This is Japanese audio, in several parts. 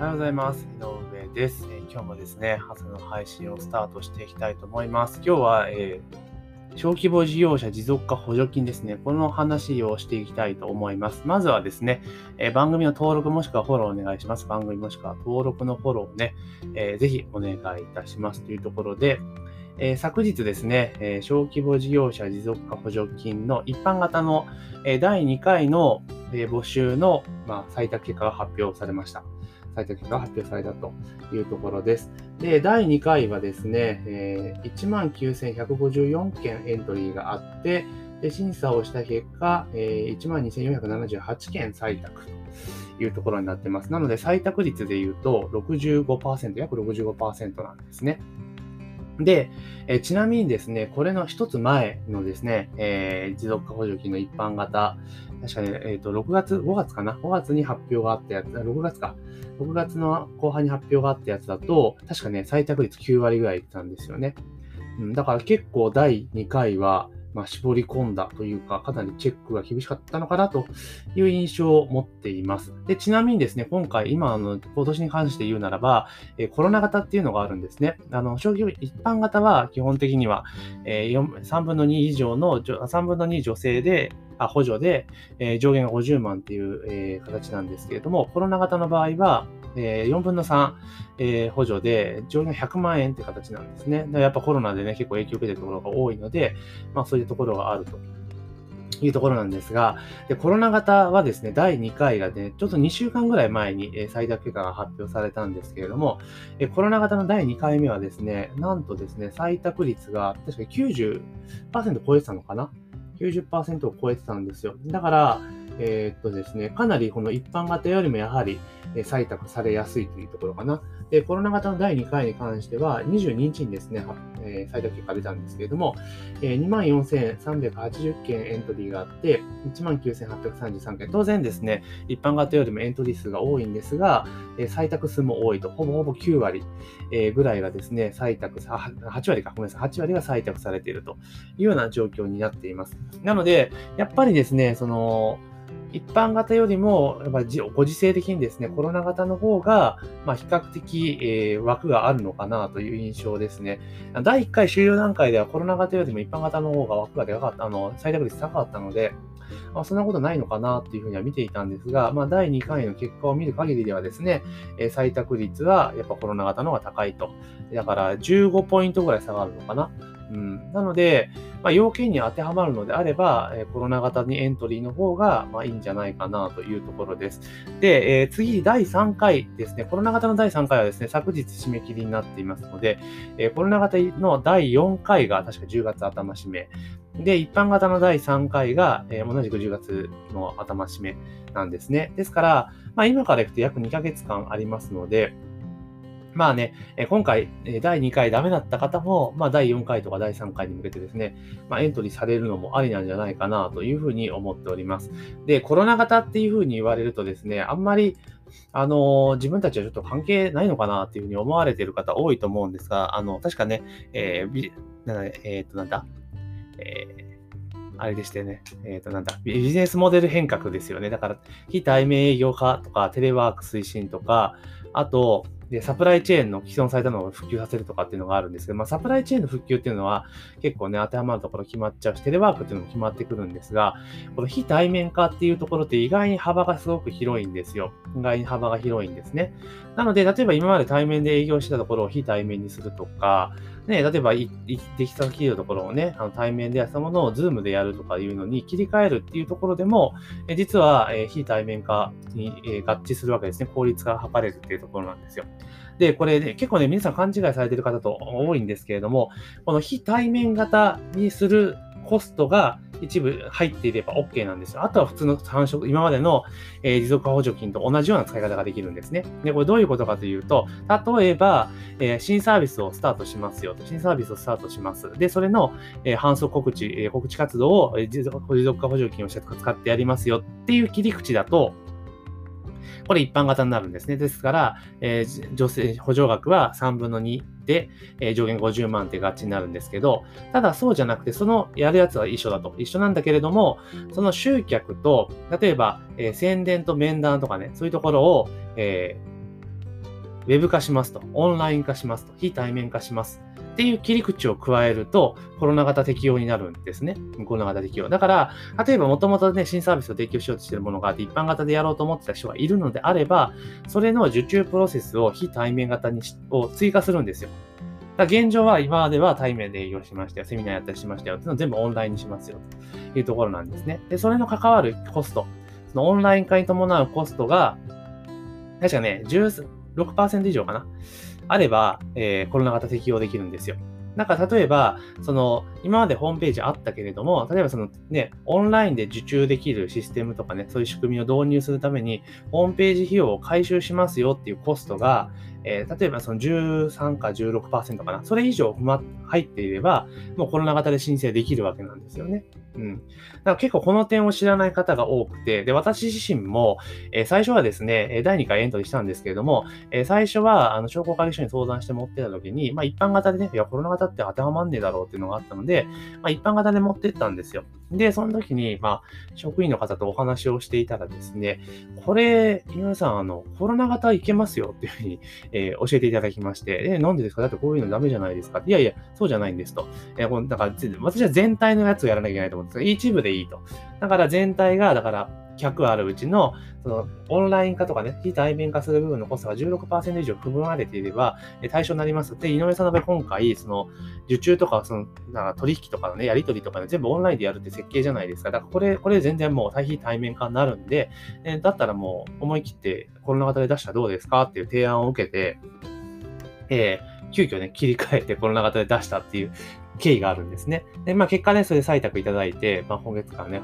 おはようございます。井上です。え、今日もですね、朝の配信をスタートしていきたいと思います。今日は、えー、小規模事業者持続化補助金ですね。この話をしていきたいと思います。まずはですね、えー、番組の登録もしくはフォローお願いします。番組もしくは登録のフォローをね、えー、ぜひお願いいたしますというところで、えー、昨日ですね、えー、小規模事業者持続化補助金の一般型の、えー、第2回の、え募集の、まあ、採択結果が発表されました。採択結果が発表されたというところです。で、第2回はですね、え19,154件エントリーがあって、で審査をした結果、え12,478件採択というところになってます。なので、採択率で言うと65%、約65%なんですね。で、えちなみにですね、これの一つ前のですね、えー、持続化補助金の一般型、確かね、えっ、ー、と、6月、5月かな ?5 月に発表があったやつ、6月か。6月の後半に発表があったやつだと、確かね、採択率9割ぐらいいったんですよね。うん、だから結構第2回は、まあ、絞り込んだというか、かなりチェックが厳しかったのかなという印象を持っています。で、ちなみにですね、今回、今の、今年に関して言うならば、え、コロナ型っていうのがあるんですね。あの、消費一般型は基本的には、えー、3分の2以上の、3分の2女性で、あ補助で、えー、上限が50万っていう、えー、形なんですけれども、コロナ型の場合は、えー、4分の3、えー、補助で上限100万円って形なんですね。やっぱコロナでね、結構影響を受けてるところが多いので、まあそういうところがあると。いうところなんですが、でコロナ型はですね、第2回がね、ちょっと2週間ぐらい前に、えー、最高結果が発表されたんですけれども、えー、コロナ型の第2回目はですね、なんとですね、採択率が確か90%超えてたのかな？90%を超えてたんですよ。だから、えー、っとですね、かなりこの一般型よりもやはり採択されやすいというところかな。で、コロナ型の第2回に関しては、22日にですね、えー、採択結果出たんですけれども、えー、24,380件エントリーがあって、19,833件。当然ですね、一般型よりもエントリー数が多いんですが、えー、採択数も多いと、ほぼほぼ9割、え、ぐらいがですね、採択、8割か、ごめんなさい、8割が採択されているというような状況になっています。なので、やっぱりですね、その、一般型よりも、やっぱご時世的にですね、コロナ型の方が、まあ、比較的、えー、枠があるのかなという印象ですね。第1回終了段階ではコロナ型よりも一般型の方が枠がでかかった、あの、採択率高かったので、まあ、そんなことないのかなというふうには見ていたんですが、まあ、第2回の結果を見る限りではですね、えー、採択率はやっぱコロナ型の方が高いと。だから15ポイントぐらい下がるのかな。うん、なので、まあ、要件に当てはまるのであれば、え、コロナ型にエントリーの方が、まあ、いいんじゃないかなというところです。で、えー、次、第3回ですね。コロナ型の第3回はですね、昨日締め切りになっていますので、えー、コロナ型の第4回が確か10月頭締め。で、一般型の第3回が、えー、同じく10月の頭締めなんですね。ですから、まあ、今からいくと約2ヶ月間ありますので、まあね、今回、第2回ダメだった方も、まあ、第4回とか第3回に向けてですね、まあ、エントリーされるのもありなんじゃないかなというふうに思っております。で、コロナ型っていうふうに言われるとですね、あんまり、あの、自分たちはちょっと関係ないのかなっていうふうに思われている方多いと思うんですが、あの、確かね、えー、えー、っと、なんだ、えーあれでしてね、えっ、ー、と、なんだ、ビジネスモデル変革ですよね。だから、非対面営業化とか、テレワーク推進とか、あと、で、サプライチェーンの既存されたのを復旧させるとかっていうのがあるんですけど、まあ、サプライチェーンの復旧っていうのは結構ね、当てはまるところ決まっちゃうし、テレワークっていうのも決まってくるんですが、この非対面化っていうところって意外に幅がすごく広いんですよ。意外に幅が広いんですね。なので、例えば今まで対面で営業してたところを非対面にするとか、ね、例えば、できた企業のところをね、あの対面でやったものをズームでやるとかいうのに切り替えるっていうところでも、え実は、え非対面化に、え合致するわけですね。効率化が図れるっていうところなんですよ。で、これね、結構ね、皆さん勘違いされてる方と多いんですけれども、この非対面型にするコストが一部入っていれば OK なんですよ。あとは普通の繁殖、今までの、えー、持続化補助金と同じような使い方ができるんですね。で、これどういうことかというと、例えば、えー、新サービスをスタートしますよと。新サービスをスタートします。で、それの、えー、搬送告知、えー、告知活動を、えー、持続化補助金を使ってやりますよっていう切り口だと、これ一般型になるんですね。ですから、えー、女性補助額は3分の2で、えー、上限50万ってガチになるんですけど、ただそうじゃなくて、そのやるやつは一緒だと。一緒なんだけれども、その集客と、例えば、えー、宣伝と面談とかね、そういうところを、えーウェブ化しますと、オンライン化しますと、非対面化しますっていう切り口を加えると、コロナ型適用になるんですね。コロナ型適用。だから、例えばもともとね、新サービスを提供しようとしているものがあって、一般型でやろうと思ってた人がいるのであれば、それの受注プロセスを非対面型にを追加するんですよ。だ現状は今までは対面で営業しましたよ、セミナーやったりしましたよっていうのを全部オンラインにしますよというところなんですね。で、それの関わるコスト、そのオンライン化に伴うコストが、確かね、16%以上かな。あれば、えー、コロナ型適用できるんですよ。なんか例えば、その、今までホームページあったけれども、例えばそのね、オンラインで受注できるシステムとかね、そういう仕組みを導入するために、ホームページ費用を回収しますよっていうコストが、えー、例えばその13か16%かな、それ以上入っていれば、もうコロナ型で申請できるわけなんですよね。うん。だから結構この点を知らない方が多くて、で、私自身も、えー、最初はですね、第2回エントリーしたんですけれども、えー、最初は、あの、商工会議所に相談して持ってた時に、まあ一般型でね、いや、コロナ型って当てはまんねえだろうっていうのがあったので、まあ一般型で持ってったんですよ。で、その時に、まあ、職員の方とお話をしていたらですね、これ、皆さん、あの、コロナ型いけますよっていうふうに、えー、教えていただきまして、え、なんでですか？だってこういうのダメじゃないですか？いやいや、そうじゃないんですと。えー、このだから、私は全体のやつをやらなきゃいけないと思うんですが、一部でいいと。だから全体が、だから、100あるうちの、その、オンライン化とかね、非対面化する部分のコストが16%以上含まれていれば、対象になります。で、井上さんの場合、今回、その、受注とか、その、なんか取引とかのね、やり取りとかね、全部オンラインでやるって設計じゃないですか。だから、これ、これ全然もう対比対面化になるんで、えだったらもう、思い切ってコロナ型で出したらどうですかっていう提案を受けて、えー、急遽ね、切り替えてコロナ型で出したっていう経緯があるんですね。で、まあ結果ね、それで採択いただいて、まあ今月からね、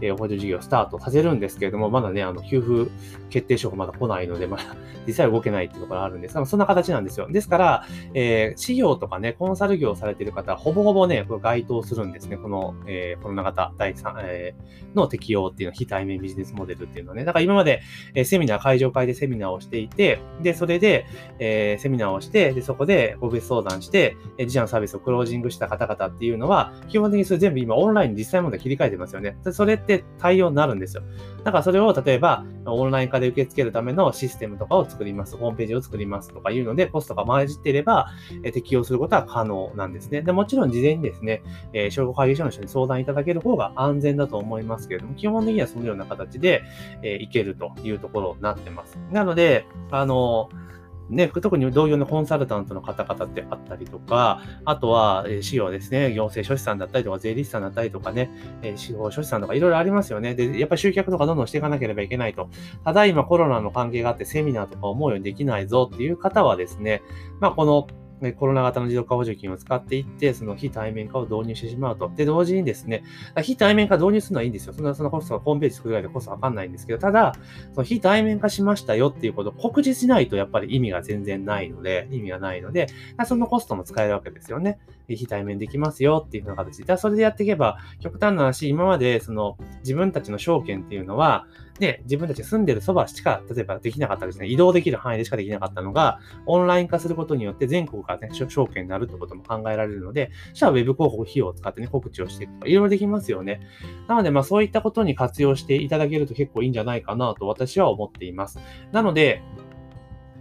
えー、補助事業スタートさせるんですけれども、まだね、あの、給付決定書がまだ来ないので、まだ 実際動けないっていうところがあるんですが、そんな形なんですよ。ですから、えー、事業とかね、コンサル業をされてる方は、ほぼほぼね、これ該当するんですね。この、えー、コロナ型第3、えー、の適用っていうのは、非対面ビジネスモデルっていうのはね。だから今まで、えー、セミナー、会場会でセミナーをしていて、で、それで、えー、セミナーをして、で、そこで個別相談して、えー、自社のサービスをクロージングした方方々っていうのは、基本的にそれ全部今オンラインに実際問題切り替えてますよね。それって対応になるんですよ。だからそれを例えば、オンライン化で受け付けるためのシステムとかを作ります。ホームページを作りますとかいうので、コストが混じっていれば、え適用することは可能なんですね。で、もちろん事前にですね、えー、商工会議所の人に相談いただける方が安全だと思いますけれども、基本的にはそのような形で、えー、いけるというところになってます。なので、あのーね、特に同様のコンサルタントの方々ってあったりとか、あとは、えー、資料ですね、行政書士さんだったりとか、税理士さんだったりとかね、えー、司法書士さんとかいろいろありますよね。で、やっぱり集客とかどんどんしていかなければいけないと。ただ今コロナの関係があってセミナーとか思うようにできないぞっていう方はですね、まあこのねコロナ型の持続化補助金を使っていって、その非対面化を導入してしまうと。で、同時にですね、非対面化導入するのはいいんですよ。そんな、そのコストがホームページ作るぐらいでコストわかんないんですけど、ただ、その非対面化しましたよっていうことを告知しないとやっぱり意味が全然ないので、意味がないので、そのコストも使えるわけですよね。非対面できますよっていうような形で。それでやっていけば、極端な話、今までその自分たちの証券っていうのは、ね、自分たち住んでるそばしか、例えばできなかったですね、移動できる範囲でしかできなかったのが、オンライン化することによって全国からね、証券になるってことも考えられるので、じゃあウェブ広告費用を使ってね、告知をしていくとか、いろいろできますよね。なので、まあそういったことに活用していただけると結構いいんじゃないかなと私は思っています。なので、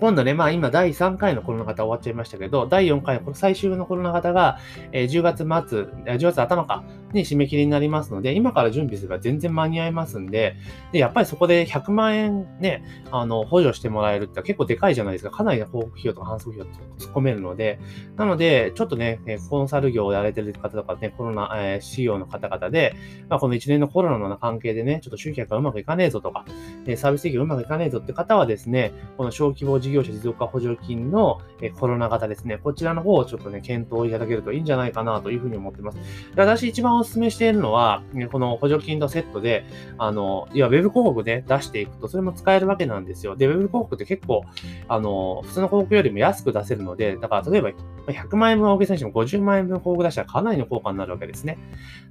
今度ね、まあ今第3回のコロナ型終わっちゃいましたけど、第4回の最終のコロナ型が、えー、10月末、10月頭かに締め切りになりますので、今から準備すれば全然間に合いますんで、で、やっぱりそこで100万円ね、あの、補助してもらえるって結構でかいじゃないですか。かなりの広告費用とか反則費用突っ込めるので、なので、ちょっとね、コンサル業をやられてる方とかね、コロナ、えー、仕様の方々で、まあこの1年のコロナの関係でね、ちょっと集客がうまくいかねえぞとか、サービス提供うまくいかねえぞって方はですね、この小規模事事業者持続化補助金のコロナ型ですね。こちらの方をちょっとね、検討いただけるといいんじゃないかなというふうに思ってます。私一番お勧めしているのは、この補助金とセットで、あの、いや、ウェブ広告で出していくと、それも使えるわけなんですよ。で、ウェブ広告って結構、あの、普通の広告よりも安く出せるので、だから例えば100万円分大げさにしても50万円分広告出したらかなりの効果になるわけですね。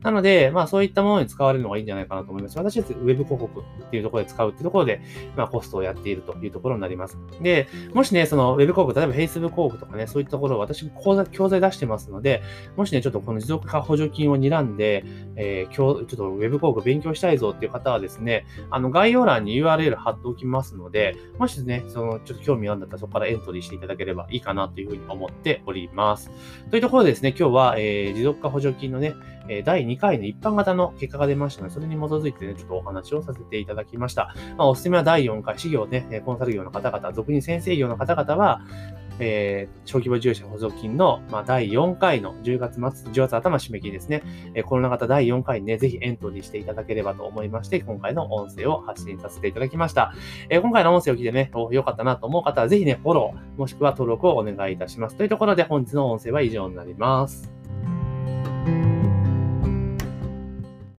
なので、まあそういったものに使われるのがいいんじゃないかなと思います。私はウェブ広告っていうところで使うっていうところで、まあコストをやっているというところになります。で、もしね、そのウェブ広告、例えば Facebook 広告とかね、そういったところを私講座、教材出してますので、もしね、ちょっとこの持続化補助金を睨んで、えー、今日、ちょっとウェブ広告勉強したいぞっていう方はですね、あの、概要欄に URL 貼っておきますので、もしね、その、ちょっと興味があるんだったらそこからエントリーしていただければいいかなというふうに思っております。というところでですね、今日は、えー、持続化補助金のね、え第2回の一般型の結果が出ましたので、それに基づいてね、ちょっとお話をさせていただきました。まあ、おすすめは第4回、事業ね、コンサル業の方々、俗に先生業の方々は、えー、小規模事業者補助金の、まあ、第4回の10月末、10月頭締め切りですね。えー、コロナ型第4回にね、ぜひエントリーしていただければと思いまして、今回の音声を発信させていただきました。えー、今回の音声を聞いてね、良かったなと思う方は、ぜひね、フォロー、もしくは登録をお願いいたします。というところで、本日の音声は以上になります。